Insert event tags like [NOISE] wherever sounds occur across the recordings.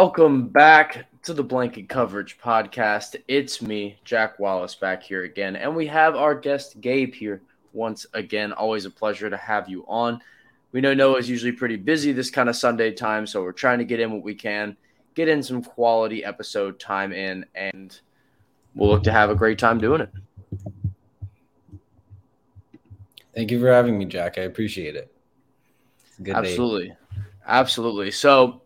welcome back to the Blanket Coverage Podcast. It's me, Jack Wallace, back here again, and we have our guest Gabe here once again. Always a pleasure to have you on. We know Noah's usually pretty busy this kind of Sunday time, so we're trying to get in what we can, get in some quality episode time in, and we'll look to have a great time doing it. Thank you for having me, Jack. I appreciate it. Absolutely. Day. Absolutely. So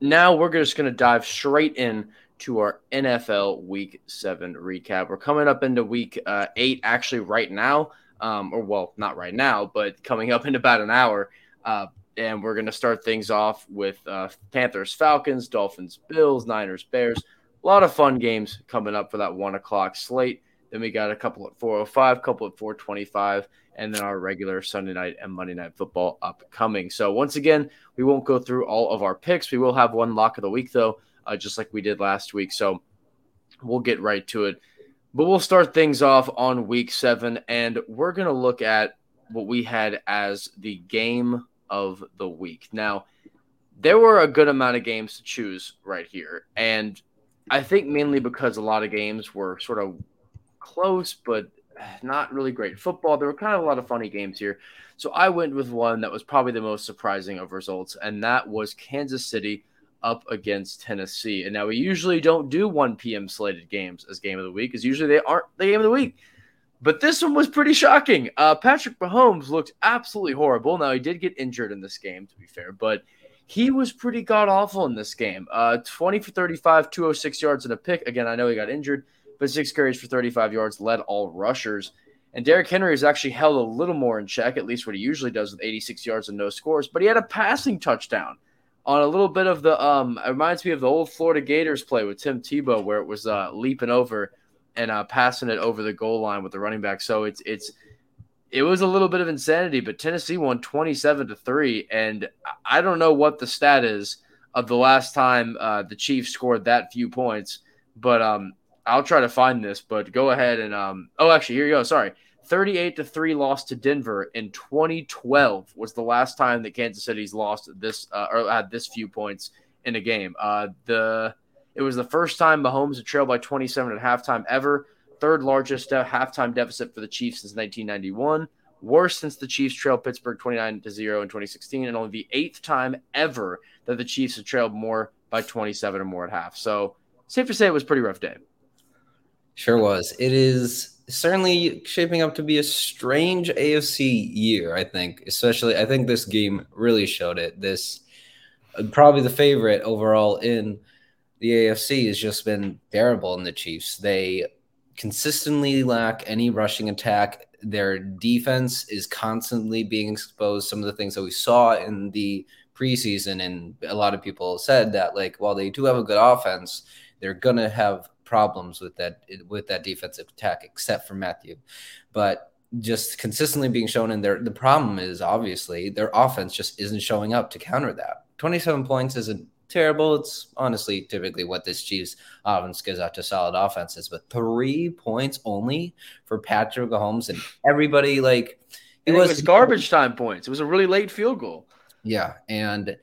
now we're just going to dive straight in to our NFL Week Seven recap. We're coming up into Week uh, Eight, actually, right now, um, or well, not right now, but coming up in about an hour. Uh, and we're going to start things off with uh, Panthers, Falcons, Dolphins, Bills, Niners, Bears. A lot of fun games coming up for that one o'clock slate. Then we got a couple at 405, couple at 425, and then our regular Sunday night and Monday night football upcoming. So once again, we won't go through all of our picks. We will have one lock of the week though, uh, just like we did last week. So we'll get right to it. But we'll start things off on week seven, and we're gonna look at what we had as the game of the week. Now, there were a good amount of games to choose right here, and I think mainly because a lot of games were sort of close, but [SIGHS] not really great football. There were kind of a lot of funny games here. So I went with one that was probably the most surprising of results, and that was Kansas City up against Tennessee. And now we usually don't do 1 p.m. slated games as game of the week, because usually they aren't the game of the week. But this one was pretty shocking. Uh, Patrick Mahomes looked absolutely horrible. Now he did get injured in this game, to be fair, but he was pretty god awful in this game. Uh, 20 for 35, 206 yards and a pick. Again, I know he got injured but six carries for 35 yards, led all rushers. And Derrick Henry has actually held a little more in check, at least what he usually does with 86 yards and no scores. But he had a passing touchdown on a little bit of the um. It reminds me of the old Florida Gators play with Tim Tebow, where it was uh, leaping over and uh, passing it over the goal line with the running back. So it's it's it was a little bit of insanity, but Tennessee won 27 to three, and I don't know what the stat is of the last time uh, the Chiefs scored that few points, but um, I'll try to find this, but go ahead and um. Oh, actually, here you go. Sorry, thirty-eight to three loss to Denver in 2012 was the last time that Kansas City's lost this uh, or had this few points in a game. Uh, the it was the first time Mahomes had trailed by 27 at halftime ever. Third largest uh, halftime deficit for the Chiefs since 1991. Worse since the Chiefs trailed Pittsburgh 29 to 0 in 2016, and only the eighth time ever that the Chiefs have trailed more by 27 or more at half. So, safe to say it was a pretty rough day. Sure was. It is certainly shaping up to be a strange AFC year, I think. Especially, I think this game really showed it. This uh, probably the favorite overall in the AFC has just been terrible in the Chiefs. They consistently lack any rushing attack. Their defense is constantly being exposed. Some of the things that we saw in the preseason, and a lot of people said that, like, while they do have a good offense, they're gonna have problems with that with that defensive attack, except for Mathieu. But just consistently being shown in there, the problem is obviously their offense just isn't showing up to counter that. 27 points isn't terrible. It's honestly typically what this Chiefs offense gives out to solid offenses, but three points only for Patrick Mahomes and everybody like it was, it was garbage time points. It was a really late field goal. Yeah, and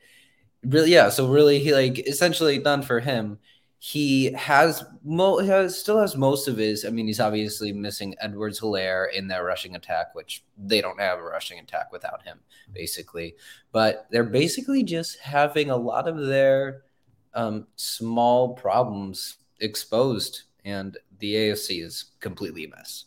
really, yeah. So really, he like essentially done for him he has mo has still has most of his. I mean, he's obviously missing Edwards-Helaire in their rushing attack, which they don't have a rushing attack without him, basically. But they're basically just having a lot of their um, small problems exposed, and the AFC is completely a mess.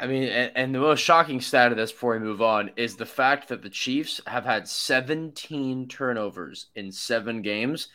I mean, and, and, the most shocking stat of this before we move on is the fact that the Chiefs have had 17 turnovers in seven games.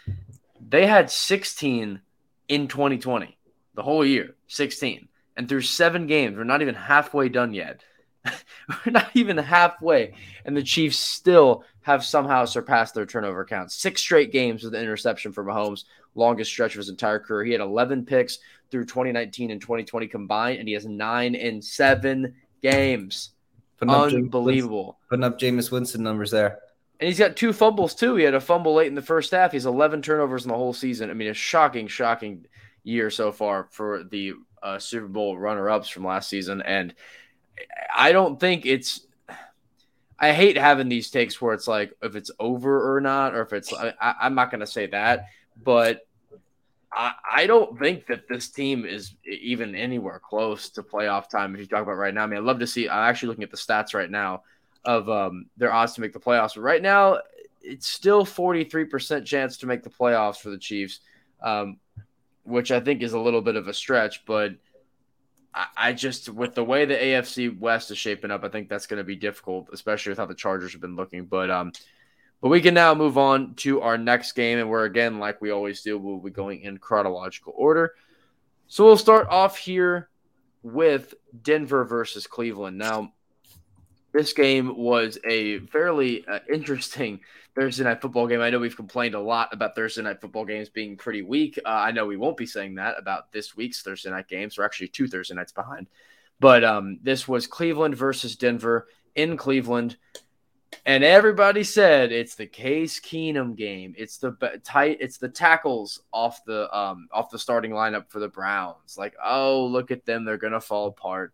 They had 16 in 2020, the whole year, 16. And through seven games, we're not even halfway done yet. [LAUGHS] we're not even halfway. And the Chiefs still have somehow surpassed their turnover count. Six straight games with an interception for Mahomes, longest stretch of his entire career. He had 11 picks through 2019 and 2020 combined, and he has nine in seven games. Putting Unbelievable. Up putting up Jameis Winston numbers there. And he's got two fumbles too. He had a fumble late in the first half. He's 11 turnovers in the whole season. I mean, a shocking, shocking year so far for the uh, Super Bowl runner-ups from last season. And I don't think it's. I hate having these takes where it's like if it's over or not, or if it's I, I'm not going to say that, but I, I don't think that this team is even anywhere close to playoff time. If you talk about right now, I mean, I'd love to see. I'm actually looking at the stats right now of um, their odds to make the playoffs. But right now, it's still 43% chance to make the playoffs for the Chiefs, um, which I think is a little bit of a stretch. But I, I just, with the way the AFC West is shaping up, I think that's going to be difficult, especially with how the Chargers have been looking. But um, but we can now move on to our next game, and we're again, like we always do, we'll be going in chronological order. So we'll start off here with Denver versus Cleveland. Now, this game was a fairly uh, interesting Thursday night football game. I know we've complained a lot about Thursday night football games being pretty weak. Uh, I know we won't be saying that about this week's Thursday night games. We're actually two Thursday nights behind. But um, this was Cleveland versus Denver in Cleveland and everybody said it's the Case Keenum game. It's the tight. It's the tackles off the um off the starting lineup for the Browns. Like, oh, look at them, they're gonna fall apart.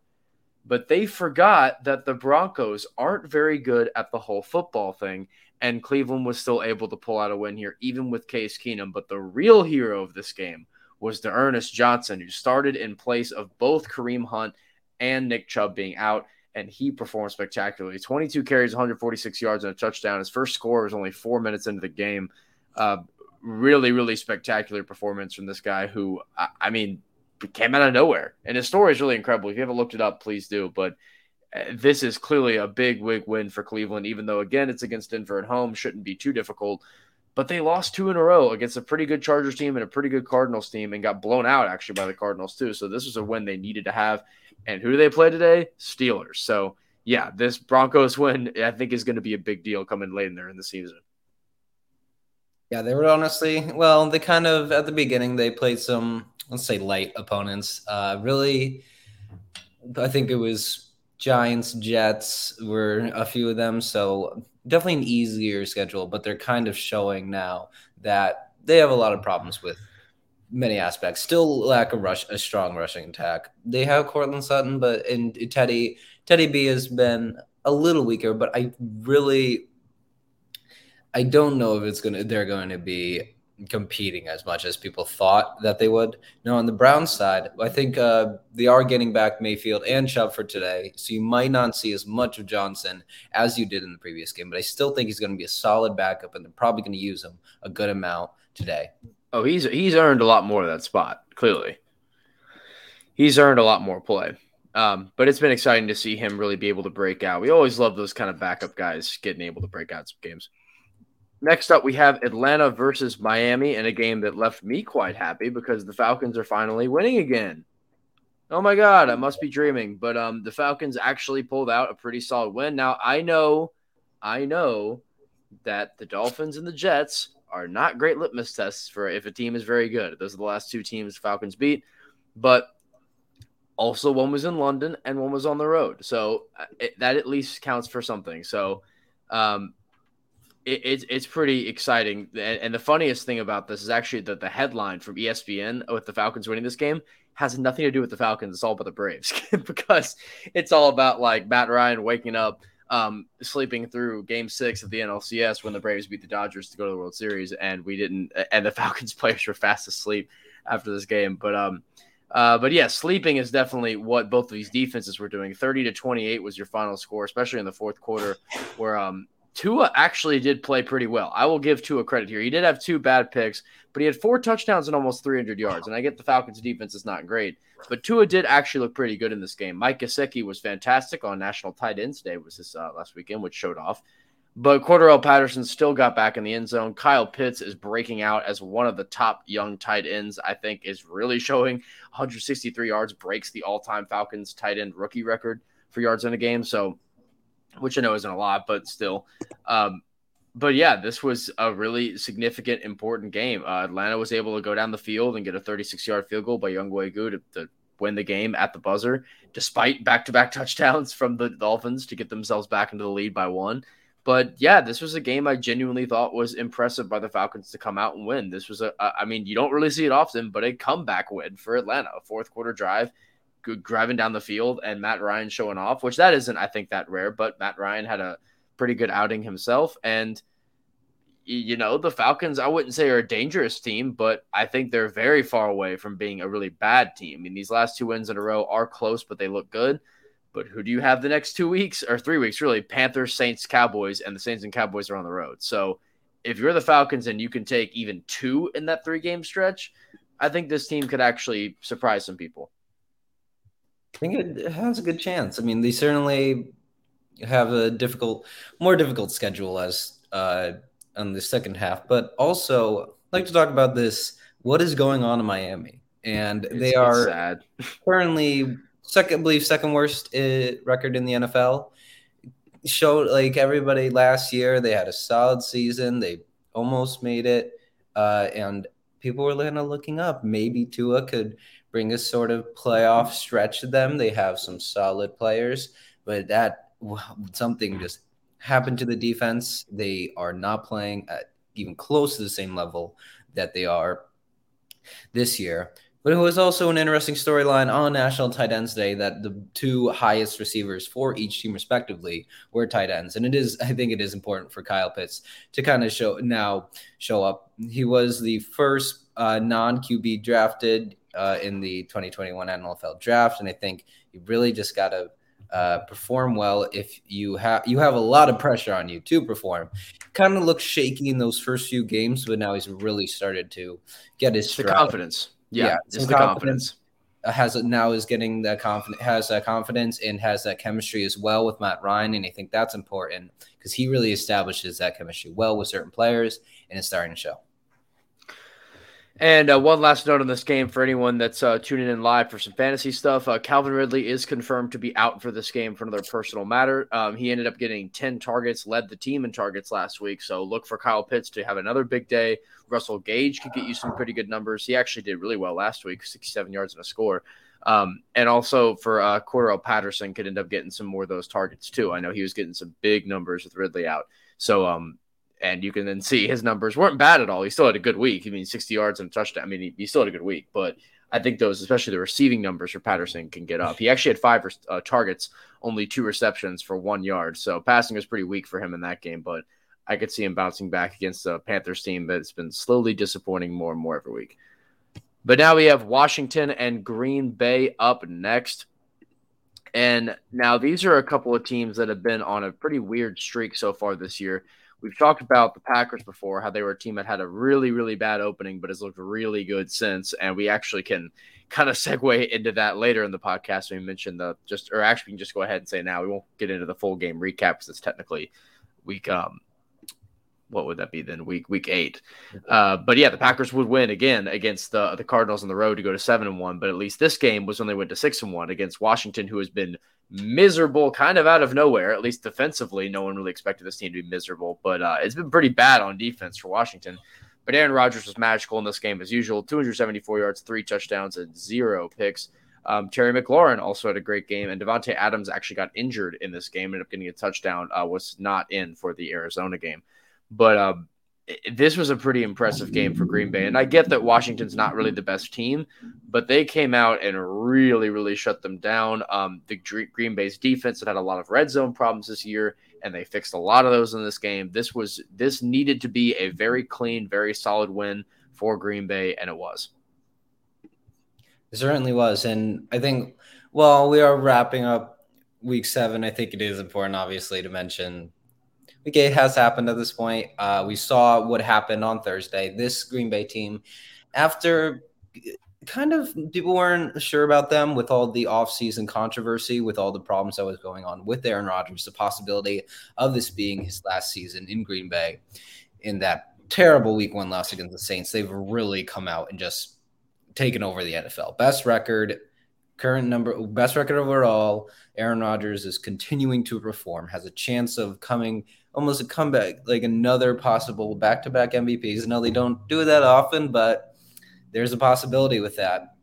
But they forgot that the Broncos aren't very good at the whole football thing, and Cleveland was still able to pull out a win here, even with Case Keenum. But the real hero of this game was D'Ernest Johnson, who started in place of both Kareem Hunt and Nick Chubb being out and he performed spectacularly. 22 carries, 146 yards, and a touchdown. His first score was only four minutes into the game. Uh, really, really spectacular performance from this guy who, I, I, mean, came out of nowhere. And his story is really incredible. If you haven't looked it up, please do. But uh, this is clearly a big, big win for Cleveland, even though, again, it's against Denver at home. Shouldn't be too difficult. But they lost two in a row against a pretty good Chargers team and a pretty good Cardinals team and got blown out, actually, by the Cardinals, too. So this was a win they needed to have. And who do they play today? Steelers. So yeah, this Broncos win I think is going to be a big deal coming late in there in the season. Yeah, they were honestly well. They kind of at the beginning they played some let's say light opponents. Uh, really, I think it was Giants, Jets were a few of them. So definitely an easier schedule, but they're kind of showing now that they have a lot of problems with many aspects. Still lack a rush, a strong rushing attack. They have Courtland Sutton, but and Teddy Teddy B has been a little weaker. But I really, I don't know if it's gonna they're going to be competing as much as people thought that they would. No, on the Brown side, I think uh, they are getting back Mayfield and Chubb for today, so you might not see as much of Johnson as you did in the previous game. But I still think he's going to be a solid backup, and they're probably going to use him a good amount today. Oh, he's he's earned a lot more of that spot. Clearly, he's earned a lot more play. Um, but it's been exciting to see him really be able to break out. We always love those kind of backup guys getting able to break out some games. Next up, we have Atlanta versus Miami in a game that left me quite happy because the Falcons are finally winning again. Oh my God, I must be dreaming. But um, the Falcons actually pulled out a pretty solid win. Now I know, I know that the Dolphins and the Jets are not great litmus tests for if a team is very good. Those are the last two teams Falcons beat, but also one was in London and one was on the road, so uh, it, that at least counts for something. So, um, it, it's it's pretty exciting. And, and, the funniest thing about this is actually that the headline from ESPN with the Falcons winning this game has nothing to do with the Falcons. It's all about the Braves [LAUGHS] because it's all about like Matt Ryan waking up um, sleeping through Game Six of the NLCS when the Braves beat the Dodgers to go to the World Series, and we didn't. And the [LAUGHS] Falcons players were fast asleep after this game. But um, uh, but yeah, sleeping is definitely what both of these defenses were doing. Thirty to twenty-eight was your final score, especially in the fourth quarter, where um, Tua actually did play pretty well. I will give Tua credit here. He did have two bad picks, but he had four touchdowns and almost 300 yards. And I get the Falcons' defense is not great, but Tua did actually look pretty good in this game. Mike Gesicki was fantastic on National Tight Ends Day was this uh, last weekend, which showed off. But Cordarrelle Patterson still got back in the end zone. Kyle Pitts is breaking out as one of the top young tight ends. I think is really showing 163 yards, breaks the all-time Falcons tight end rookie record for yards in a game. So which I know isn't a lot, but still. Um, but yeah, this was a really significant, important game. Uh, Atlanta was able to go down the field and get a 36 yard field goal by Younghoe Koo to, to win the game at the buzzer, despite back to back touchdowns from the Dolphins to get themselves back into the lead by one. But yeah, this was a game I genuinely thought was impressive by the Falcons to come out and win. This was a, I mean, you don't really see it often, but a comeback win for Atlanta, a fourth quarter drive driving down the field and Matt Ryan showing off, which that isn't, I think, that rare. But Matt Ryan had a pretty good outing himself. And you know, the Falcons, I wouldn't say are a dangerous team, but I think they're very far away from being a really bad team. I mean, these last two wins in a row are close, but they look good. But who do you have the next two weeks or three weeks, really? Panthers, Saints, Cowboys, and the Saints and Cowboys are on the road. So if you're the Falcons and you can take even two in that three game stretch, I think this team could actually surprise some people. I think it has a good chance. I mean, they certainly have a difficult, more difficult schedule as uh, on the second half, but also I'd like to talk about this. What is going on in Miami? And it's, they are [LAUGHS] currently second, I believe, second worst uh, record in the NFL. Showed like everybody last year, they had a solid season. They almost made it, uh, and people were kind of looking up. Maybe Tua could bring a sort of playoff stretch to them. They have some solid players, but that something just happened to the defense. They are not playing at even close to the same level that they are this year. But it was also an interesting storyline on National Tight Ends Day that the two highest receivers for each team, respectively, were tight ends. And it is, I think, it is important for Kyle Pitts to kind of show now show up. He was the first uh, non QB drafted uh, in the 2021 NFL draft, and I think you really just got to uh, perform well if you have you have a lot of pressure on you to perform. Kind of looked shaky in those first few games, but now he's really started to get his the confidence. Yeah, yeah it's the confidence. Has now is getting that confidence has that confidence and has that chemistry as well with Matt Ryan, and I think that's important because he really establishes that chemistry well with certain players, and it's starting to show. And uh, one last note on this game for anyone that's uh, tuning in live for some fantasy stuff. Uh, Calvin Ridley is confirmed to be out for this game for another personal matter. Um, he ended up getting 10 targets, led the team in targets last week. So look for Kyle Pitts to have another big day. Russell Gage could get you some pretty good numbers. He actually did really well last week 67 yards and a score. Um, and also for uh, Cordarrelle Patterson could end up getting some more of those targets too. I know he was getting some big numbers with Ridley out. So um, and you can then see his numbers weren't bad at all. He still had a good week. I mean, 60 yards and a touchdown. I mean, he, he still had a good week, but I think those, especially the receiving numbers for Patterson, can get up. He actually had five uh, targets, only two receptions for one yard. So passing was pretty weak for him in that game, but I could see him bouncing back against the Panthers team that's been slowly disappointing more and more every week. But now we have Washington and Green Bay up next. And now these are a couple of teams that have been on a pretty weird streak so far this year we've talked about the Packers before, how they were a team that had a really, really bad opening, but has looked really good since. And we actually can kind of [LAUGHS] segue into that later in the podcast. We mentioned the just, or actually, we can just go ahead and say now we won't get into the full game recap because it's technically week. Um, what would that be then? Week week eight. Uh, but yeah, the Packers would win again against the the Cardinals on the road to go to seven and one. But at least this game was when they went to six and one against Washington, who has been miserable kind of out of nowhere, at least defensively. No one really expected this team to be miserable, but uh, it's been pretty bad on defense for Washington. But Aaron Rodgers was magical in this game as usual 274 yards, three touchdowns, and zero picks. Um, Terry McLaurin also had a great game, and Davante Adams actually got injured in this game, ended up getting a touchdown, uh, was not in for the Arizona game. But um, this was a pretty impressive game for Green Bay. And I get that Washington's not really the best team, but they came out and really, really shut them down. Um, the Green Bay's defense had had a lot of red zone problems this year, and they fixed a lot of those in this game. This was this needed to be a very clean, very solid win for Green Bay, and it was. It certainly was, and I think well, we are wrapping up week seven. I think it is important, obviously, to mention week eight has happened at this point. Uh, we saw what happened on Thursday. This Green Bay team, after kind of people weren't sure about them with all the offseason controversy, with all the problems that was going on with Aaron Rodgers, the possibility of this being his last season in Green Bay in that terrible week one loss against the Saints. They've really come out and just taken over the NFL. Best record, current number, best record overall. Aaron Rodgers is continuing to perform, has a chance of coming – almost a comeback, like another possible back to back MVPs. I know they don't do that often, but there's a possibility with that.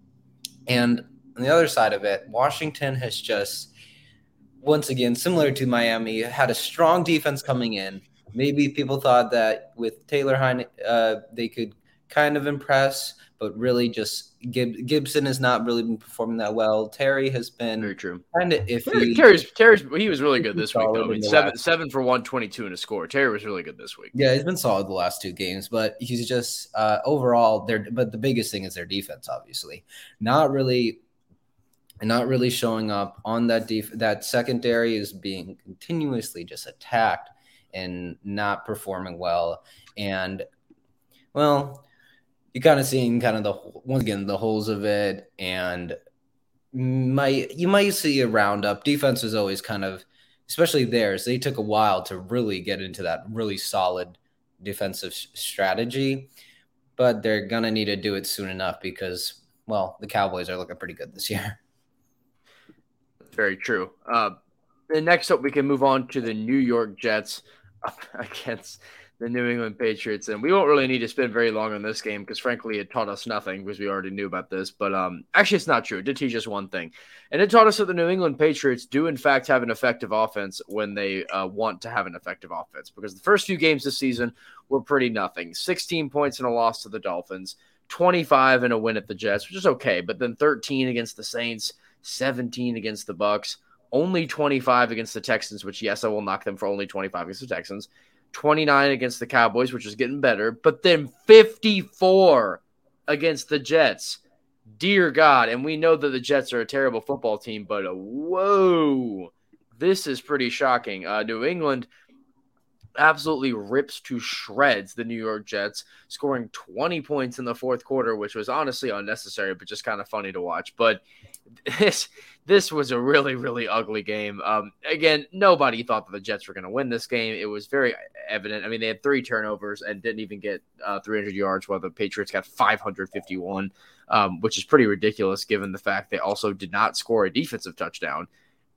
And on the other side of it, Washington has just, once again, similar to Miami, had a strong defense coming in. Maybe people thought that with Taylor Heinicke, uh, they could kind of impress, but really just Gib- Gibson has not really been performing that well. Terry has been very true, kind of iffy. Terry's Terry's he was really good this week though. I mean, seven last... seven for one twenty two in a score. Terry was really good this week. Yeah, he's been solid the last two games, but he's just uh, overall there. But the biggest thing is their defense, obviously, not really. Not really showing up on that def- that secondary is being continuously just attacked and not performing well. And well, you kind of seeing kind of the once again the holes of it, and might you might see a roundup. Defense is always kind of, especially theirs. They took a while to really get into that really solid defensive strategy, but they're gonna need to do it soon enough because well, the Cowboys are looking pretty good this year. [LAUGHS] Very true. Uh, and next up, we can move on to the New York Jets [LAUGHS] up against the New England Patriots, and we won't really need to spend very long on this game because, frankly, it taught us nothing because we already knew about this. But um, actually, it's not true. It did teach us one thing, and it taught us that the New England Patriots do, in fact, have an effective offense when they uh, want to have an effective offense. Because the first few games this season were pretty nothing: 16 points in a loss to the Dolphins, 25 in a win at the Jets, which is okay, but then 13 against the Saints, 17 against the Bucs only 25 against the Texans, which yes, I will knock them for only 25 against the Texans. 29 against the Cowboys, which is getting better, but then 54 against the Jets. Dear God. And we know that the Jets are a terrible football team, but uh, whoa, this is pretty shocking. Uh, New England absolutely rips to shreds the New York Jets, scoring 20 points in the fourth quarter, which was honestly unnecessary, but just kind of funny to watch. But this this was a really really ugly game. Um, again, nobody thought that the Jets were going to win this game. It was very evident. I mean, they had three turnovers and didn't even get uh, 300 yards, while the Patriots got 551, um, which is pretty ridiculous given the fact they also did not score a defensive touchdown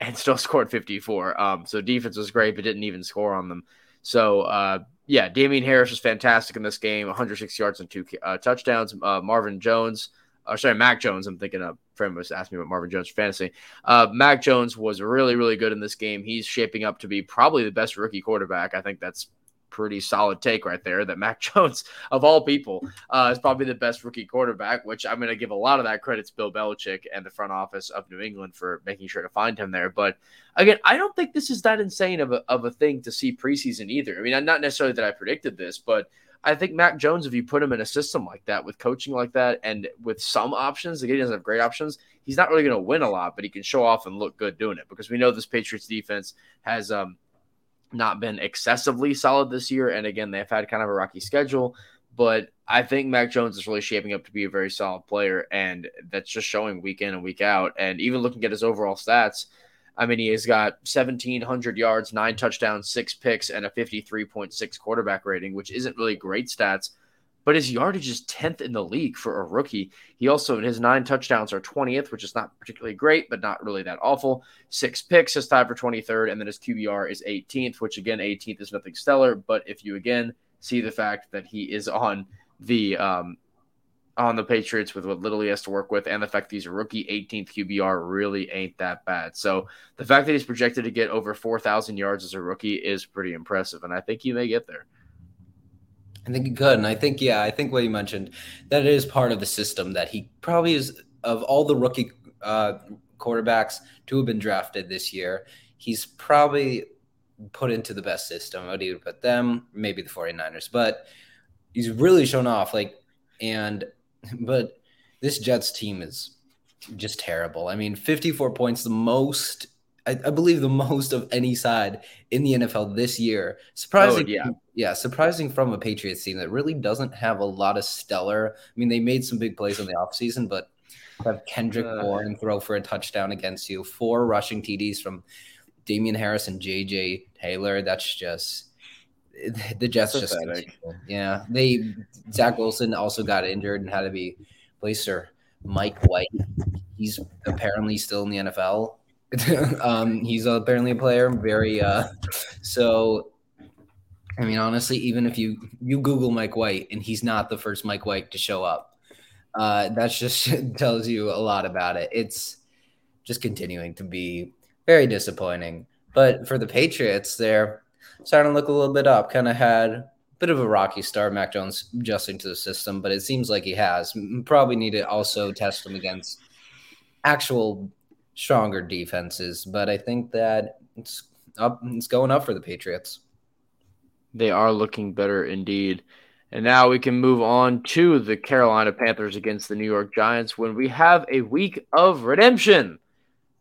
and still [LAUGHS] scored 54. Um, so defense was great, but didn't even score on them. So uh, yeah, Damien Harris was fantastic in this game, 106 yards and two uh, touchdowns. Uh, Marvin Jones, or sorry, Mac Jones. I'm thinking of friend was asking me about Marvin Jones fantasy. Uh, Mac Jones was really, really good in this game. He's shaping up to be probably the best rookie quarterback. I think that's pretty solid take right there that Mac [LAUGHS] Jones, of all people, uh, is probably the best rookie quarterback, which I'm going to give a lot of that credit to Bill Belichick and the front office of New England for making sure to find him there. But again, I don't think this is that insane of a, of a thing to see preseason either. I mean, not necessarily that I predicted this, but I think Mac Jones, if you put him in a system like that with coaching like that and with some options, again, he doesn't have great options. He's not really going to win a lot, but he can show off and look good doing it because we know this Patriots defense has um, not been excessively solid this year. And again, they've had kind of a rocky schedule. But I think Mac Jones is really shaping up to be a very solid player. And that's just showing week in and week out. And even looking at his overall stats, I mean, he has got 1,700 yards, nine touchdowns, six picks, and a 53.6 quarterback rating, which isn't really great stats but his yardage is 10th in the league for a rookie. He also, his nine touchdowns are 20th, which is not particularly great, but not really that awful. Six picks is tied for 23rd, and then his QBR is 18th, which again, 18th is nothing stellar. But if you again see the fact that he is on the um, on the Patriots with what little he has to work with, and the fact that he's a rookie, 18th QBR really ain't that bad. So the fact that he's projected to get over 4,000 yards as a rookie is pretty impressive, and I think he may get there. I think he could. And I think, yeah, I think what you mentioned, that is part of the system that he probably is, of all the rookie uh, quarterbacks to have been drafted this year, he's probably put into the best system. I would either put them, maybe the 49ers, but he's really shown off. Like, and, [LAUGHS] but this Jets team is just terrible. I mean, 54 points, the most I, I, believe the [LAUGHS] most of any side in the NFL this year. Surprising, oh, yeah, yeah, surprising from a Patriots team that really doesn't have a lot of stellar. I mean, they made some big plays in the offseason, but have Kendrick uh, Bourne throw for a touchdown against you, four rushing TDs from Damien Harris and JJ Taylor. That's just [LAUGHS] the Jets just yeah. They Zach Wilson also got injured and had to be placed. Or Mike White, he's apparently still in the NFL [LAUGHS] um, he's apparently a player. Very uh, so. I mean, honestly, even if you you Google Mike White and he's not the first Mike White to show up, uh, that just [LAUGHS] tells you a lot about it. It's just continuing to be very disappointing. But for the Patriots, they're starting to look a little bit up. Kind of had a bit of a rocky start, Mac Jones adjusting to the system, but it seems like he has. Probably need to also test him against actual stronger defenses, but I think that it's up. It's going up for the Patriots. They are looking better indeed. And now we can move on to the Carolina Panthers against the New York Giants when we have a week of redemption.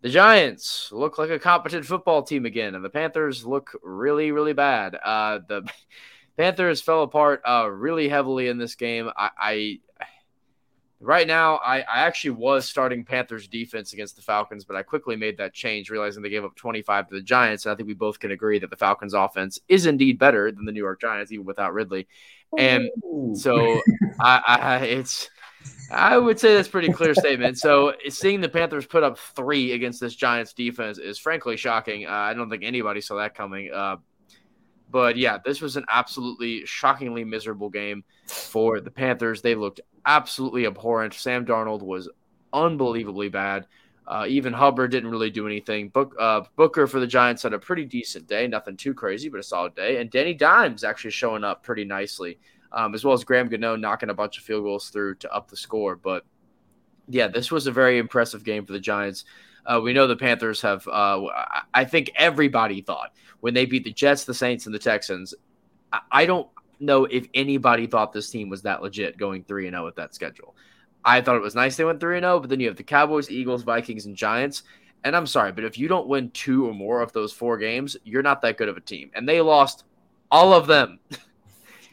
The Giants look like a competent football team again, and the Panthers look really, really bad. Uh, the [LAUGHS] Panthers fell apart uh, really heavily in this game. I, I right now, I, I, actually was starting Panthers defense against the Falcons, but I quickly made that change, realizing they gave up 25 to the Giants. And I think we both can agree that the Falcons offense is indeed better than the New York Giants, even without Ridley. And Ooh. so [LAUGHS] I, I, it's, I would say that's pretty clear statement. So seeing the Panthers put up three against this Giants defense is frankly shocking. Uh, I don't think anybody saw that coming. Uh, but yeah, this was an absolutely shockingly miserable game for the Panthers. They looked absolutely abhorrent. Sam Darnold was unbelievably bad. Uh, even Hubbard didn't really do anything. Book, uh, Booker for the Giants had a pretty decent day, nothing too crazy, but a solid day. And Danny Dimes actually showing up pretty nicely, um, as well as Graham Gano knocking a bunch of field goals through to up the score. But yeah, this was a very impressive game for the Giants. Uh, we know the Panthers have. Uh, I think everybody thought when they beat the Jets, the Saints, and the Texans. I, I don't know if anybody thought this team was that legit going three and zero oh with that schedule. I thought it was nice they went three and zero, oh, but then you have the Cowboys, Eagles, Vikings, and Giants. And I'm sorry, but if you don't win two or more of those four games, you're not that good of a team. And they lost all of them. [LAUGHS]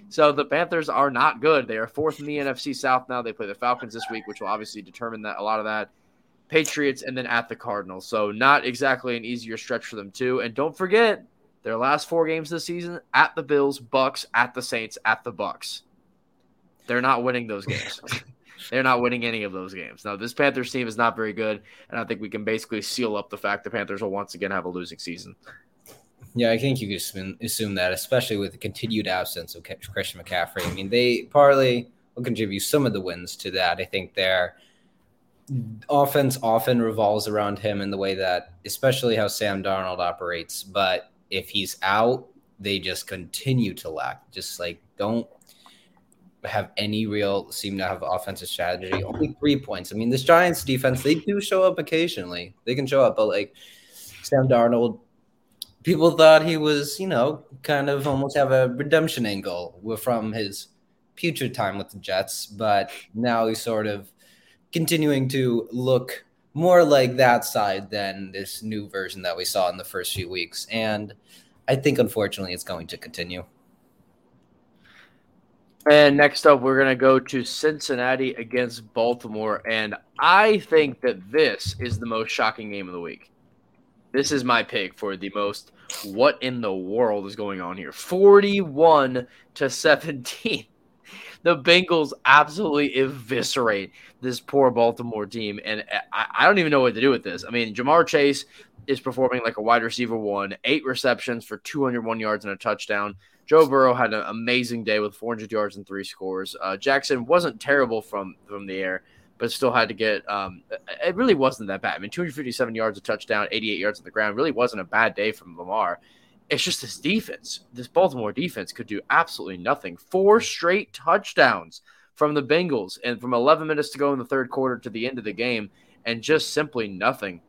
so the Panthers are not good. They are fourth in the NFC South now. They play the Falcons this week, which will obviously determine that a lot of that. Patriots, and then at the Cardinals. So not exactly an easier stretch for them too. And don't forget their last four games this season at the Bills, Bucs, at the Saints, at the Bucs. They're not winning those games. [LAUGHS] They're not winning any of those games. Now, this Panthers team is not very good, and I think we can basically seal up the fact the Panthers will once again have a losing season. Yeah, I think you could assume that, especially with the continued absence of Christian McCaffrey. I mean, they partly will contribute some of the wins to that. I think they're – offense often revolves around him in the way that, especially how Sam Darnold operates. But if he's out, they just continue to lack. Just like don't have any real seem to have offensive strategy. Only three points. I mean, this Giants defense, they do show up occasionally. They can show up, but like Sam Darnold, people thought he was, you know, kind of almost have a redemption angle from his future time with the Jets, but now he's sort of continuing to look more like that side than this new version that we saw in the first few weeks. And I think, unfortunately, it's going to continue. And next up, we're going to go to Cincinnati against Baltimore. And I think that this is the most shocking game of the week. This is my pick for the most what in the world is going on here 41 to 17 [LAUGHS] the Bengals absolutely eviscerate this poor Baltimore team, and I, I don't even know what to do with this. I mean, Ja'Marr Chase is performing like a wide receiver one, eight receptions for 201 yards and a touchdown. Joe Burrow had an amazing day with 400 yards and three scores. Uh, Jackson wasn't terrible from from the air, but still had to get. Um, it really wasn't that bad. I mean, 257 yards, a touchdown, 88 yards on the ground. Really wasn't a bad day from Lamar. It's just this defense. This Baltimore defense could do absolutely nothing. Four straight touchdowns from the Bengals and from 11 minutes to go in the third quarter to the end of the game, and just simply nothing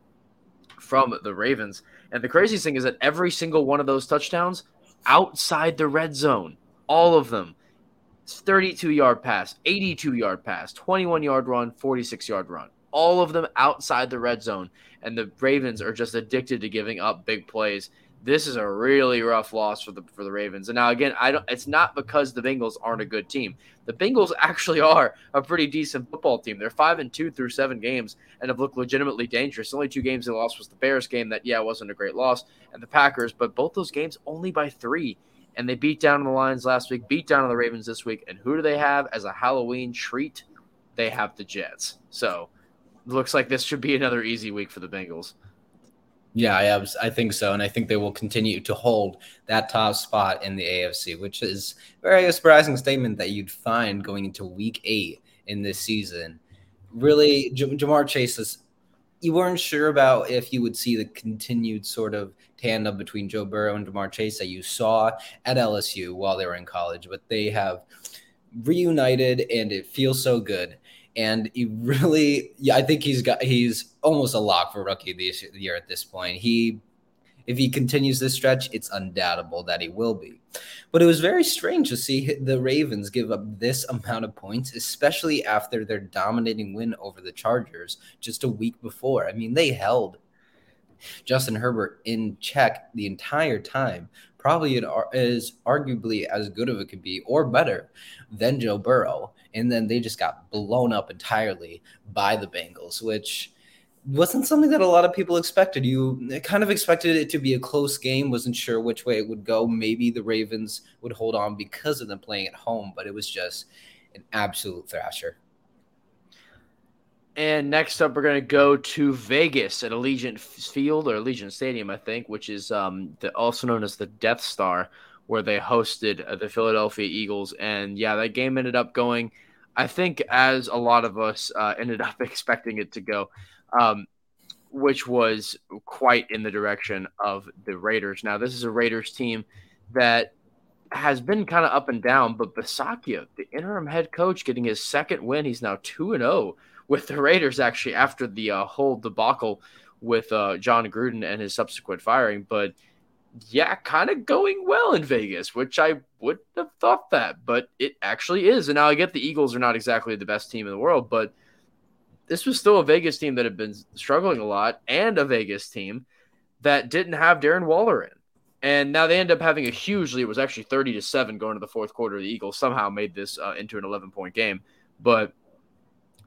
from the Ravens. And the craziest thing is that every single one of those touchdowns outside the red zone, all of them. 32 yard pass, 82 yard pass, 21 yard run, 46 yard run. All of them outside the red zone. And the Ravens are just addicted to giving up big plays this is a really rough loss for the for the Ravens. And now again, I don't it's not because the Bengals aren't a good team. The Bengals [LAUGHS] actually are a pretty decent football team. They're 5 and 2 through 7 games and have looked legitimately dangerous. The only two games they lost was the Bears game that yeah, wasn't a great loss and the Packers, but both those games only by 3 and they beat down on the Lions last week, beat down on the Ravens this week, and who do they have as a Halloween treat? They have the Jets. So, looks like this should be another easy week for the Bengals. Yeah, I, I think so. And I think they will continue to hold that top spot in the AFC, which is a very surprising statement that you'd find going into week eight in this season. Really, J- Ja'Marr Chase is you weren't sure about if you would see the continued sort of tandem between Joe Burrow and Ja'Marr Chase that you saw at LSU while they were in college, but they have reunited and it feels so good. And he really, yeah, I think he's got, he's almost a lock for rookie the year at this point. He if he continues this stretch, it's undoubtable that he will be. But it was very strange to see the Ravens give up this amount of points, especially after their dominating win over the Chargers just a week before. I mean, they held Justin Herbert in check the entire time. Probably it is arguably as good of it could be or better than Joe Burrow. And then they just got blown up entirely by the Bengals, which wasn't something that a lot of people expected. You kind of expected it to be a close game, wasn't sure which way it would go. Maybe the Ravens would hold on because of them playing at home, but it was just an absolute thrasher. And next up, we're going to go to Vegas at Allegiant Field or Allegiant Stadium, I think, which is um, the, also known as the Death Star, where they hosted uh, the Philadelphia Eagles. And yeah, that game ended up going, I think, as a lot of us uh, ended up [LAUGHS] expecting it to go um, which was quite in the direction of the Raiders. Now, this is a Raiders team that has been kind of up and down, but Bisaccia, the interim head coach, getting his second win, he's now 2 and 0 with the Raiders actually after the uh, whole debacle with uh, Jon Gruden and his subsequent firing. But yeah, kind of going well in Vegas, which I wouldn't have thought that, but it actually is. And now I get the Eagles are not exactly the best team in the world, but this was still a Vegas team that had been struggling a lot and a Vegas team that didn't have Darren Waller in. And now they end up having a huge lead. It was actually 30 to 7 going to the fourth quarter. The Eagles somehow made this uh, into an 11 point game. But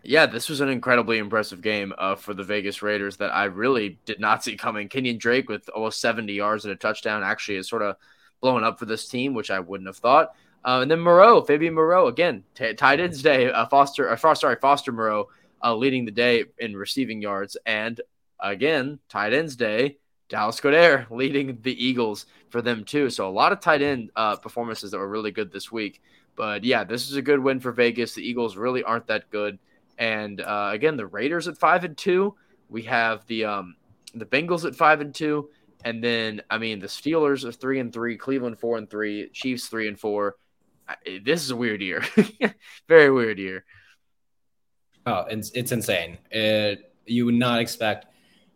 yeah, this was an incredibly impressive game uh, for the Vegas Raiders that I really did not see coming. Kenyan Drake with almost 70 yards and a touchdown actually is sort of blowing up for this team, which I wouldn't have thought. Uh, and then Moreau, Fabian Moreau, again, t- tight ends day. Uh, Foster, uh, sorry, Foster Moreau uh, leading the day in receiving yards. And again, tight ends day, Dallas Goedert [LAUGHS] leading the Eagles for them too. So a lot of tight end uh, performances that were really good this week. But yeah, this is a good win for Vegas. The Eagles really aren't that good. And uh, again, the Raiders at five and two. We have the um, the Bengals at five and two, and then I mean the Steelers are three and three, Cleveland four and three, Chiefs three and four. This is a weird year, [LAUGHS] very weird year. Oh, it's it's insane. It, you would not expect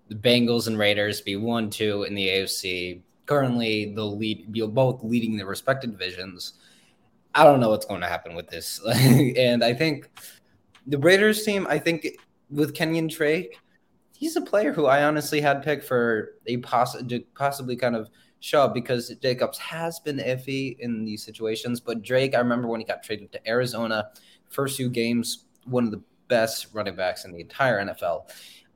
the Bengals and Raiders be one two in the AFC. Currently, the lead, be both leading their respective divisions. I don't know what's going to happen with this, [LAUGHS] and I think the Raiders team. I think with Kenyan Drake, he's a player who I honestly had picked for a poss- possibly kind of show up because Jacobs has been iffy in these situations. But Drake, I remember when he got traded to Arizona, first few games, one of the best running backs in the entire NFL.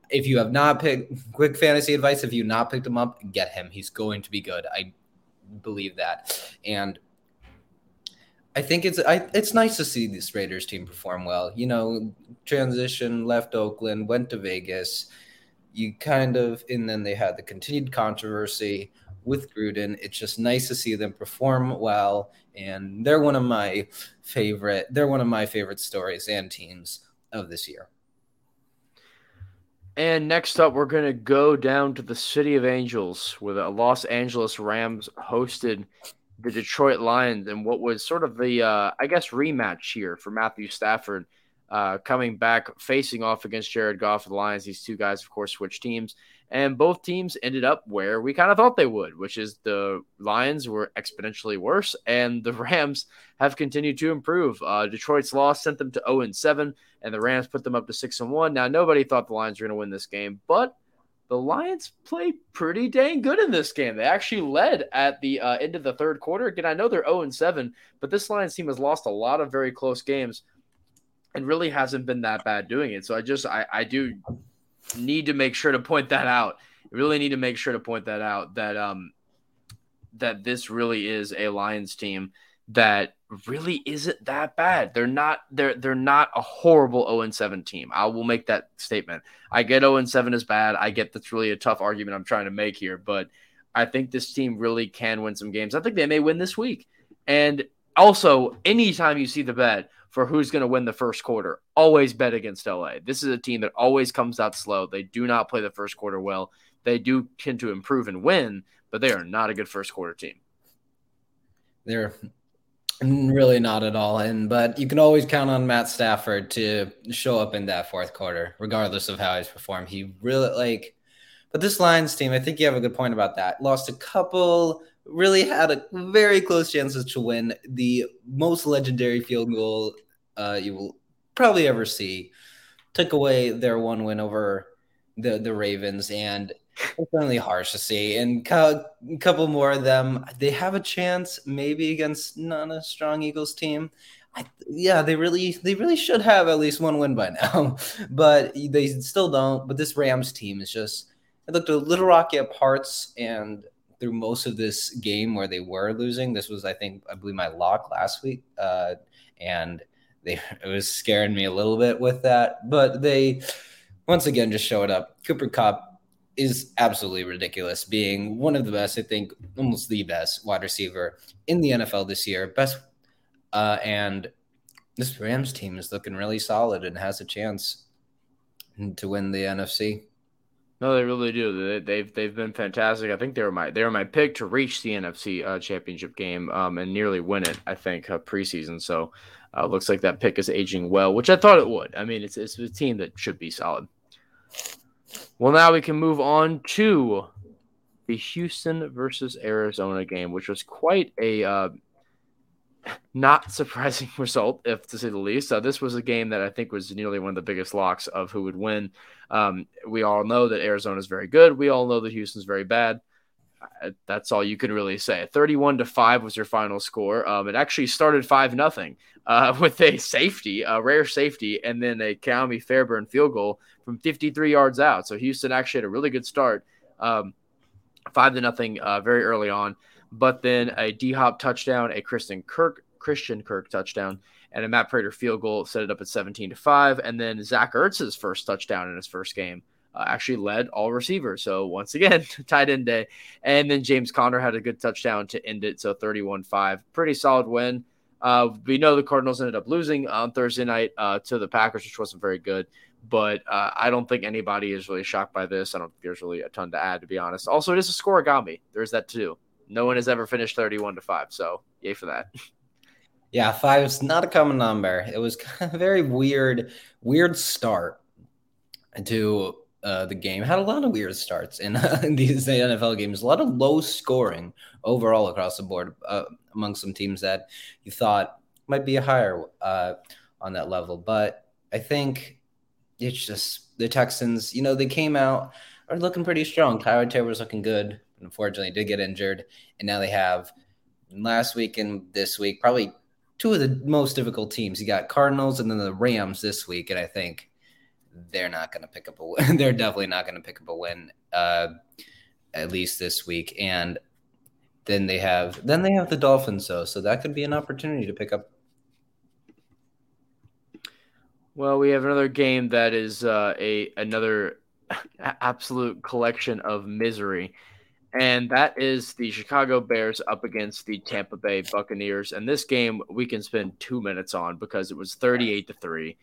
If you have not picked quick fantasy advice, if you not picked him up, get him. He's going to be good. I believe that. And I think it's I, it's nice to see this Raiders team perform well. You know, transition left Oakland, went to Vegas. You kind of and then they had the continued controversy with Gruden. It's just nice to see them perform well, and they're one of my favorite. They're one of my favorite stories and teams of this year. And next up, we're going to go down to the City of Angels, where the Los Angeles Rams hosted the Detroit Lions, and what was sort of the, uh, I guess, rematch here for Matthew Stafford uh, coming back, facing off against Jared Goff of the Lions. These two guys, of course, switched teams, and both teams ended up where we kind of thought they would, which is the Lions were exponentially worse, and the [LAUGHS] Rams have continued to improve. Uh, Detroit's loss sent them to 0 and 7, and the Rams put them up to 6 and 1. Now, nobody thought the Lions were going to win this game, but the Lions played pretty dang good in this game. They actually led at the uh, end of the third quarter. Again, I know they're 0 and 7, but this Lions team has lost a lot of very close games and really hasn't been that bad doing it. So I just I, I do need to make sure to point that out. really need to make sure to point that out that um that this really is a Lions team that really isn't that bad. They're not they're they're not a horrible 0 7 team. I will make that statement. I get 0 7 is bad. I get that's really a tough argument I'm trying to make here, but I think this team really can win some games. I think they may win this week. And also, anytime you see the bet for who's going to win the first quarter, always bet against LA. This is a team that always comes out slow. They do not play the first quarter well. They do tend to improve and win, but they are not a good first quarter team. They're really not at all. And but you can always count on Matt Stafford to show up in that fourth quarter, regardless of how he's performed. He really like but this Lions team, I think you have a good point about that. Lost a couple, really had a very close chances to win the most legendary field goal uh, you will probably ever see. Took away their one win over the the Ravens, and it's certainly harsh to see. And a couple more of them, they have a chance maybe against not a strong Eagles team. I, yeah, they really they really should have at least one win by now, [LAUGHS] but they still don't. But this Rams team is just it looked a little rocky at parts, and through most of this game where they were losing, this was I think I believe my lock last week, uh, and they [LAUGHS] it was scaring me a little bit with that. But they once again just showed up. Cooper Kupp is absolutely ridiculous, being one of the best, I think, almost the best wide receiver in the NFL this year. Best, uh, and this Rams team is looking really solid and has a chance to win the NFC. No, they really do. They, have they've been fantastic. I think they were my they were my pick to reach the NFC uh, Championship game um, and nearly win it. I think uh, preseason. So uh, looks like that pick is aging well, which I thought it would. I mean, it's it's a team that should be solid. Well, now we can move on to the Houston versus Arizona game, which was quite a uh, not surprising [LAUGHS] result, if to say the least. Uh, this was a game that I think was nearly one of the biggest locks of who would win. Um, we all know that Arizona is very good. We all know that Houston's very bad. That's all you can really say. 31 to 5 was your final score. Um, it actually started 5 nothing uh, [LAUGHS] with a safety, a rare safety, and then a Ka'imi Fairbairn field goal from 53 yards out. So Houston actually had a really good start. Um, 5 to nothing uh, very early on but then a D Hop touchdown, a Kristen Kirk Christian Kirk touchdown, and a Matt Prater field goal set it up at 17 to 5. And then Zach Ertz's first touchdown in his first game uh, actually led all receivers. So once again, [LAUGHS] tight end day. And then James Conner had a good touchdown to end it. So 31 5. Pretty solid win. Uh, we know the Cardinals ended up losing on Thursday night uh, to the Packers, which wasn't very good. But uh, I don't think anybody is really shocked by this. I don't think there's really a ton to add, to be honest. Also, it is a score scorigami. There's that too. No one has ever finished 31 to 5. So, yay for that. [LAUGHS] Yeah, five is not a common number. It was [LAUGHS] kind of a very weird, weird start to uh, the game. Had a lot of weird starts in, uh, [LAUGHS] in these NFL games. A lot of low scoring overall across the board uh, among some teams that you thought might be higher uh, on that level. But I think it's just the Texans. You know, they came out are looking pretty strong. Tyrod Taylor's looking good unfortunately did get injured, and now they have last week and this week probably two of the most difficult teams. You got Cardinals and then the Rams this week, and I think they're not going to pick up a win. [LAUGHS] they're definitely not going to pick up a win uh, at least this week, and then they have then they have the Dolphins though, so that could be an opportunity to pick up. Well, we have another game that is uh, a another [LAUGHS] absolute collection of misery and that is the Chicago Bears up against the Tampa Bay Buccaneers. And this game we can spend two minutes on because it was 38 to 3.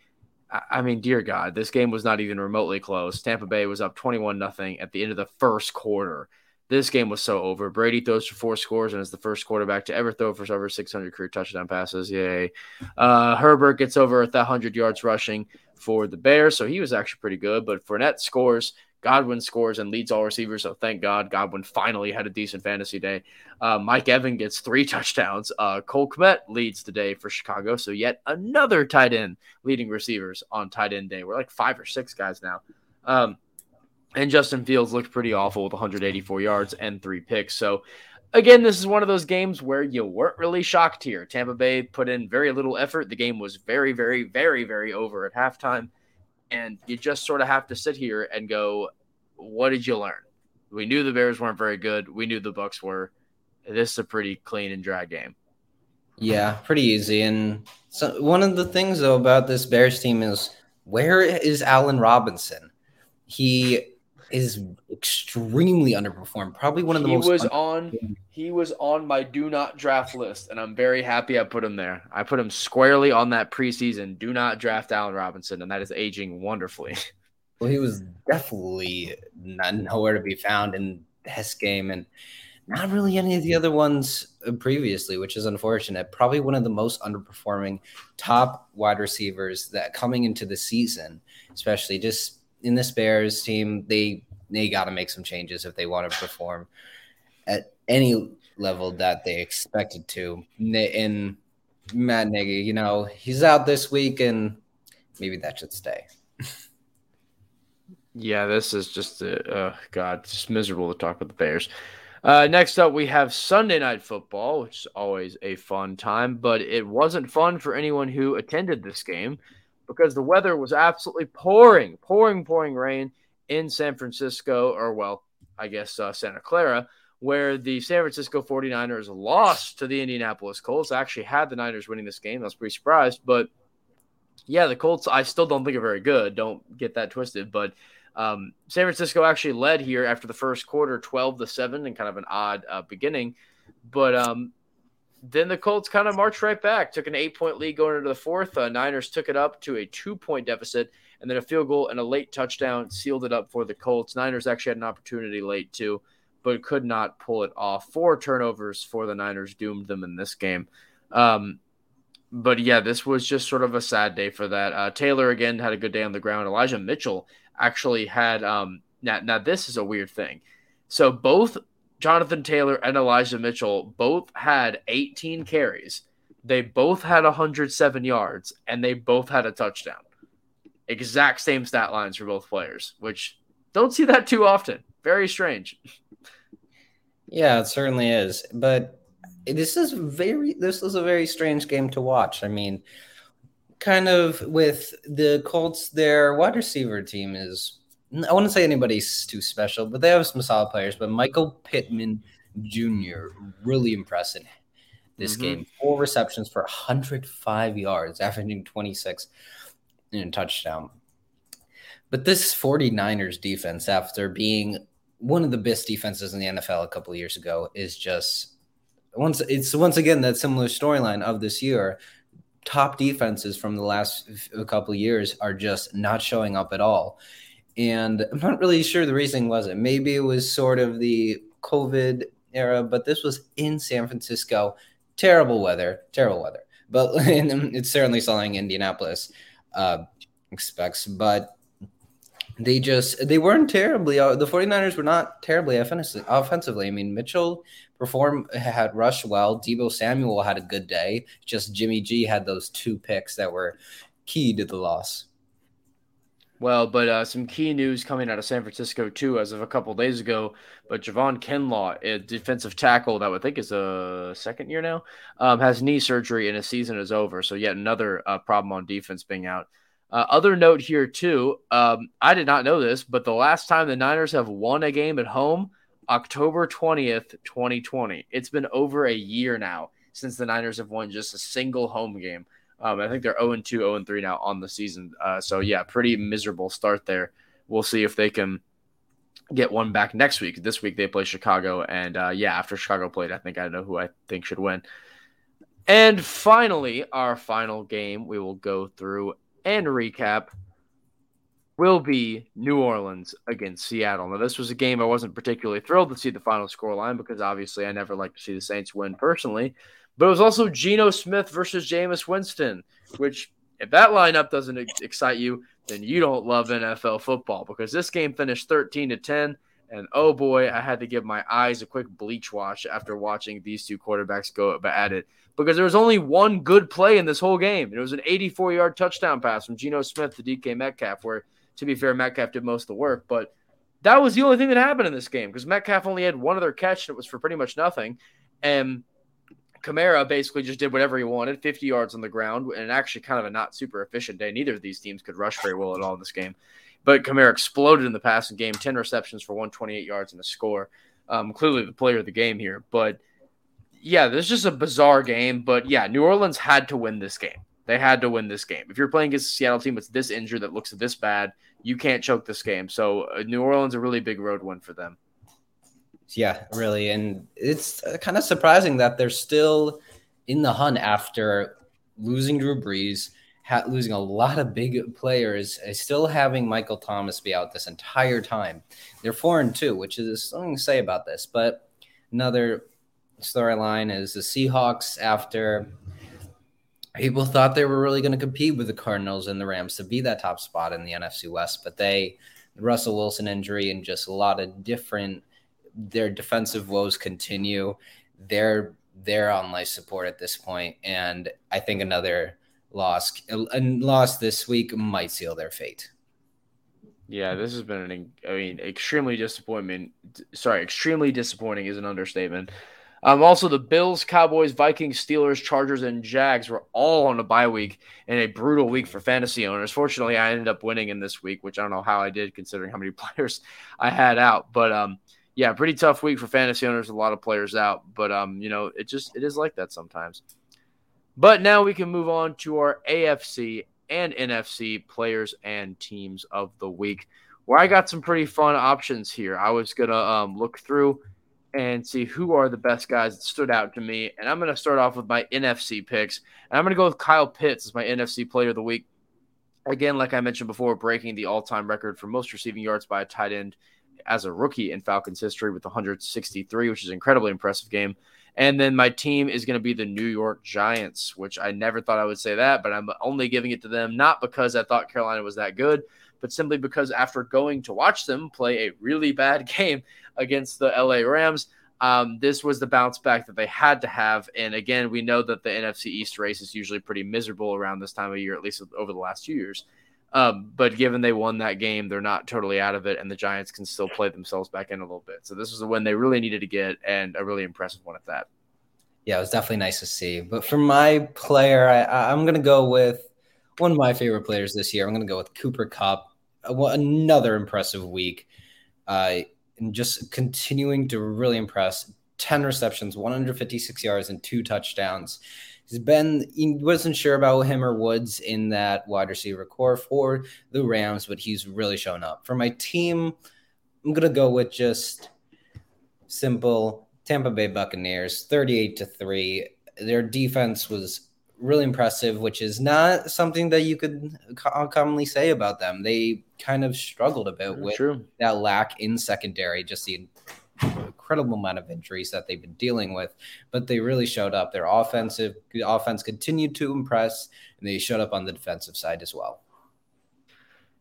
I mean, dear God, this game was not even remotely close. Tampa Bay was up 21 nothing at the end of the first quarter. This game was so over. Brady throws for four scores and is the first quarterback to ever throw for over 600 career touchdown passes. Yay. Uh, Herbert gets over 100 yards rushing for the Bears, so he was actually pretty good. But Fournette scores Godwin scores and leads all receivers. So thank God Godwin finally had a decent fantasy day. Uh, Mike Evan gets three [LAUGHS] touchdowns. Uh, Cole Kmet leads the day for Chicago. So yet another tight end leading receivers on tight end day. We're like five or six guys now. Um, and Justin Fields looked pretty awful with 184 yards and three picks. So again, this is one of those games where you weren't really shocked here. Tampa Bay put in very little effort. The game was very, very, very, very over at halftime and you just sort of have to sit here and go, what did you learn? We knew the Bears weren't very good. We knew the Bucs were. This is a pretty clean and dry game. Yeah, pretty easy. And so one of the things though about this Bears team is where is Allen Robinson? He is extremely underperformed. Probably one of the he most. was on. He was on my do not draft list, and I'm very happy I put him there. I put him squarely on that preseason do not draft Allen Robinson, and that is aging wonderfully. [LAUGHS] Well, he was definitely not, nowhere to be found in this game, and not really any of the other ones uh, previously, which is unfortunate. Probably one of the most underperforming top wide receivers that coming into the season, especially just in this Bears team, they they got to make some changes if they want to perform at any level that they expected to. And Matt Nagy, you know, he's out this week, and maybe that should stay. [LAUGHS] yeah, this is just uh, God, it's just miserable to talk about the Bears. Uh, next up, we have Sunday Night Football, which is always a fun time, but it wasn't fun for anyone who attended this game because the weather was absolutely pouring, pouring, pouring rain in San Francisco, or well, I guess uh, Santa Clara, where the San Francisco 49ers lost to the Indianapolis Colts. I actually had the Niners winning this game. I was pretty surprised, but yeah, the Colts, I still don't think are very good. Don't get that twisted, but um, San Francisco actually led here after the first quarter, twelve to seven, and kind of an odd uh, beginning. But um, then the Colts kind of marched right back, took an eight point lead going into the fourth. Uh, Niners took it up to a two point deficit, and then a field goal and a late touchdown sealed it up for the Colts. Niners actually had an opportunity late too, but could not pull it off. Four turnovers for the Niners doomed them in this game. Um, but yeah, this was just sort of a sad day for that. Uh, Taylor again had a good day on the ground. Elijah Mitchell actually had um now now this is a weird thing. So both Jonathan Taylor and Elijah Mitchell both had 18 carries. They both had 107 yards and they both had a touchdown. Exact same stat lines for both players, which don't see that too often. Very strange. Yeah, it certainly is. But this is very this is a very strange game to watch. I mean, kind of with the Colts, their wide receiver team is I wouldn't say anybody's too special, but they have some solid players. But Michael Pittman Jr. really impressive this mm-hmm. game. Four receptions for 105 yards, averaging 26 in a touchdown. But this 49ers defense, after being one of the best defenses in the NFL a couple years ago, is just once it's once again that similar storyline of this year top defenses from the last a couple years are just not showing up at all. And I'm not really sure the reason was it. Maybe it was sort of the COVID era, but this was in San Francisco. Terrible weather, terrible weather. But [LAUGHS] it's certainly something Indianapolis uh, expects. But they just they weren't terribly uh, the 49ers were not terribly offensively. I mean, Mitchell performed had rushed well. Deebo Samuel had a good day. Just Jimmy G had those two picks that were key to the loss. Well, but uh, some key news coming out of San Francisco too, as of a couple of days ago. But Javon Kinlaw, a defensive tackle that I think is a second year now, um, has knee surgery and his season is over. So yet another uh, problem on defense being out. Uh, other note here too, um, I did not know this, but the last time the Niners have won a game at home, October twentieth, twenty twenty. It's been over a year now since the Niners have won just a single home game. Um, I think they're 0 2, 0 3 now on the season. Uh, so, yeah, pretty miserable start there. We'll see if they can get one back next week. This week they play Chicago. And uh, yeah, after Chicago played, I think I know who I think should win. And finally, our final game we will go through and recap will be New Orleans against Seattle. Now, this was a game I wasn't particularly thrilled to see the final score line because obviously I never like to see the Saints win personally. But it was also Geno Smith versus Jameis Winston, which, if that lineup doesn't excite you, then you don't love NFL football because this game finished 13 to 10. And oh boy, I had to give my eyes a quick bleach wash after watching these two quarterbacks go at it because there was only one good play in this whole game. It was an 84 yard touchdown pass from Geno Smith to DK Metcalf, where, to be fair, Metcalf did most of the work. But that was the only thing that happened in this game because Metcalf only had one other catch and it was for pretty much nothing. And Kamara basically just did whatever he wanted, 50 yards on the ground, and actually kind of a not super efficient day. Neither of these teams could rush very well at all in this game. But Kamara exploded in the passing game, 10 receptions for 128 yards and a score. Um, clearly the player of the game here. But yeah, this is just a bizarre game, but yeah, New Orleans had to win this game. They had to win this game. If you're playing against a Seattle team that's this injured, that looks this bad, you can't choke this game. So uh, New Orleans a really big road win for them. Yeah, really, and it's uh, kind of surprising that they're still in the hunt after losing Drew Brees, ha- losing a lot of big players, uh, still having Michael Thomas be out this entire time. They're four and two, which is something to say about this. But another storyline is the Seahawks after people thought they were really going to compete with the Cardinals and the Rams to be that top spot in the NFC West, but they the Russell Wilson injury and just a lot of different their defensive woes continue. They're they're on life support at this point, and I think another loss a loss this week might seal their fate. Yeah, this has been an I mean extremely disappointment. Sorry, extremely disappointing is an understatement. Um, also, the Bills, Cowboys, Vikings, Steelers, Chargers, and Jags were all on a bye week and a brutal week for fantasy owners. Fortunately, I ended up winning in this week, which I don't know how I did considering how many [LAUGHS] players I had out. But um, yeah, pretty tough week for fantasy owners. A lot of players out, but um, you know, it just it is like that sometimes. But now we can move on to our AFC and NFC players and teams of the week, where I got some pretty fun options here. I was gonna um, look through and see who are the best guys that stood out to me. And I'm going to start off with my NFC picks. And I'm going to go with Kyle Pitts as my NFC player of the week. Again, like I mentioned before, breaking the all time record for most receiving yards by a tight end as a rookie in Falcons history with 163, which is an incredibly impressive game. And then my team is going to be the New York Giants, which I never thought I would say that, but I'm only giving it to them not because I thought Carolina was that good, but simply because after going to watch them play a really bad [LAUGHS] game against the LA Rams, um, this was the bounce back that they had to have. And again, we know that the NFC East race is usually pretty miserable around this time of year, at least over the last few years. Um, but given they won that game, they're not totally out of it, and the Giants can still play themselves back in a little bit. So this was a win they really needed to get, and a really impressive one at that. Yeah, it was definitely nice to see. But for my player, I, I'm going to go with one of my favorite players this year. I'm going to go with Cooper Kupp. Another impressive week. Uh, and just continuing to really impress. 10 receptions, 156 yards, and two touchdowns. He's been, he wasn't sure about him or Woods in that wide receiver core for the Rams, but he's really shown up. For my team, I'm going to go with just simple Tampa Bay Buccaneers, 38 to 3. Their defense was really impressive, which is not something that you could commonly say about them. They kind of struggled a bit with true. that lack in secondary, just the incredible amount of injuries that they've been dealing with. But they really showed up. Their offensive offense continued to impress, and they showed up on the defensive side as well.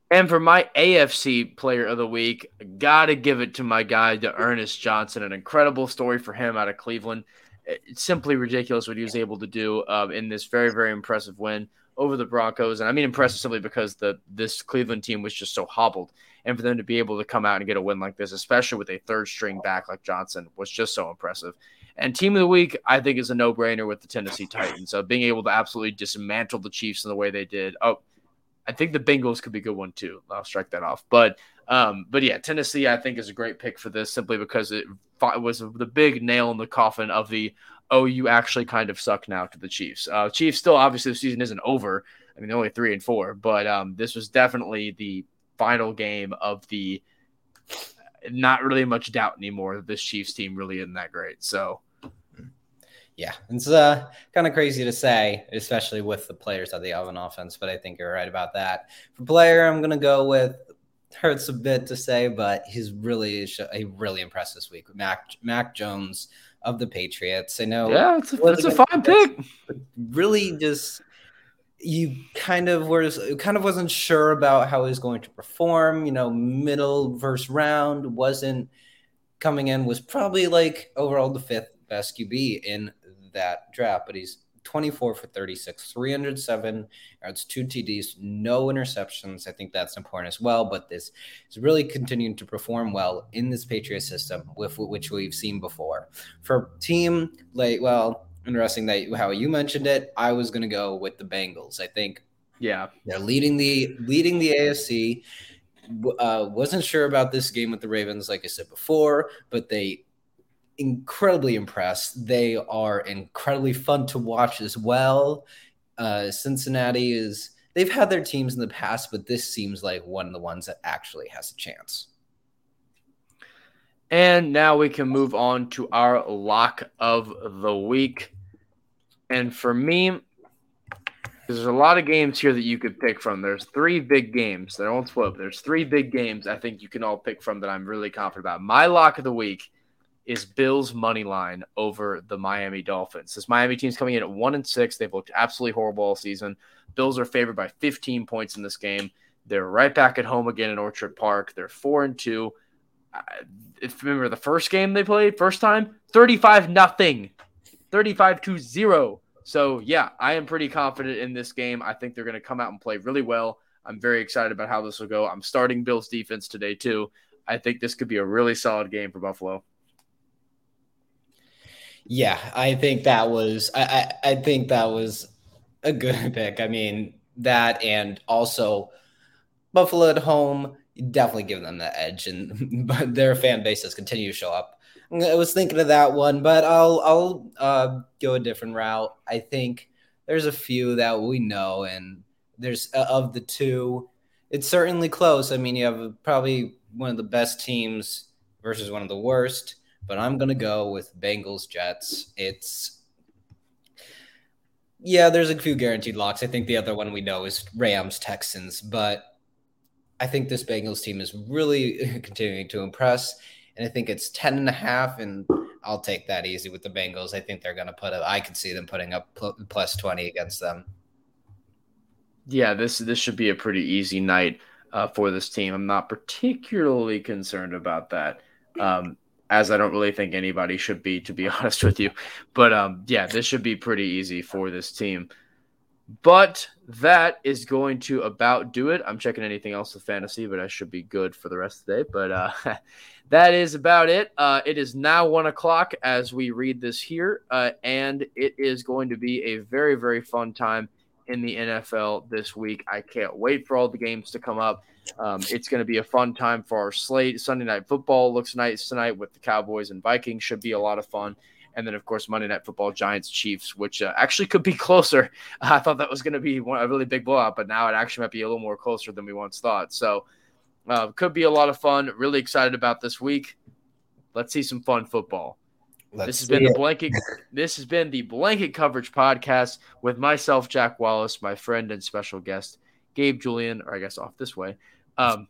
And for my AFC player of the week, gotta give it to my guy, D'Ernest Johnson. An incredible story for him out of Cleveland it's simply ridiculous what he was able to do um, in this very very impressive win over the Broncos. And I mean impressive simply because the this Cleveland team was just so hobbled, and for them to be able to come out and get a win like this, especially with a third string back like Johnson, was just so impressive. And team of the week, I think, is a no brainer with the Tennessee Titans. So being able to absolutely dismantle the Chiefs in the way they did. Oh, I think the Bengals could be a good one too. I'll strike that off. But um, but yeah, Tennessee I think is a great pick for this simply because it was the big nail in the coffin of the oh you actually kind of suck now to the Chiefs. Uh, Chiefs still obviously the season isn't over. I mean they're only three and four, but um, this was definitely the final game of the not really much doubt anymore that this Chiefs team really isn't that great. So yeah, it's uh, kind of crazy to say, especially with the players that they have on offense. But I think you're right about that. For player, I'm gonna go with hurts a bit to say, but he's really he really impressed this week. Mac Mac Jones of the Patriots. I know. Yeah, it's a, it's a fine pick. Really, just you kind of was kind of wasn't sure about how he was going to perform. You know, middle first round wasn't coming in was probably like overall the fifth best QB in that draft, but he's 24 for 36, 307 yards, two TDs, no interceptions. I think that's important as well. But this is really continuing to perform well in this Patriot system, with which we've seen before. For team, like, well, interesting that how you mentioned it. I was going to go with the Bengals. I think, yeah, they're leading the leading the AFC. Uh, wasn't sure about this game with the Ravens, like I said before, but they incredibly impressed. They are incredibly fun to watch as well. Uh, Cincinnati is they've had their teams in the past, but this seems like one of the ones that actually has a chance. And now we can move on to our lock of the week. And for me, there's a lot of games here that you could pick from. There's three big games. They won't flip. There's three big games I think you can all pick from that I'm really confident about. My lock of the week is Bills money line over the Miami Dolphins. This Miami team's coming in at one and six. They've looked absolutely horrible all season. Bills are favored by 15 points in this game. They're right back at home again in Orchard Park. They're four and two. If remember the first game they played, first time, 35 nothing, 35 to zero. So, yeah, I am pretty confident in this game. I think they're going to come out and play really well. I'm very excited about how this will go. I'm starting Bills defense today, too. I think this could be a really solid game for Buffalo. Yeah, I think that was I, I, I think that was a good [LAUGHS] pick. I mean, that and also Buffalo at home definitely give them the edge and [LAUGHS] but their fan bases continue to show up I was thinking of that one, but I'll I'll uh, go a different route. I think there's a few that we know, and there's uh, of the two, it's certainly close. I mean, you have probably one of the best teams versus one of the worst, but I'm gonna go with Bengals Jets. It's yeah, there's a few guaranteed locks. I think the other one we know is Rams Texans, but I think this Bengals team is really [LAUGHS] continuing to impress and I think it's 10 and a half and I'll take that easy with the Bengals. I think they're going to put up I could see them putting up plus 20 against them. Yeah, this this should be a pretty easy night uh, for this team. I'm not particularly concerned about that. Um, as I don't really think anybody should be, to be [LAUGHS] honest with you. But um, yeah, this should be pretty easy for this team. But that is going to about do it. I'm checking anything else with fantasy, but I should be good for the rest of the day. But uh, [LAUGHS] that is about it. Uh, it is now one o'clock as we read this here, uh, and it is going to be a very, very fun time in the NFL this week. I can't wait for all the games to come up. Um, it's going to be a fun time for our slate. Sunday night football looks nice tonight with the Cowboys and Vikings. Should be a lot of fun. And then, of course, Monday Night Football, Giants, Chiefs, which uh, actually could be [LAUGHS] closer. I thought that was going to be one, a really big blowout, but now it actually might be a little more closer than we once thought. So, uh, could be a lot of fun. Really excited about this week. Let's see some fun football. Let's this has been it. the blanket. this has been the blanket coverage podcast with myself, Jack Wallace, my friend and special guest, Gabe Julian, or I guess off this way. Um,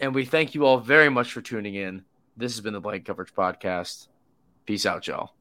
and we thank you all very much for tuning in. This has been the blanket coverage podcast. Peace out, y'all.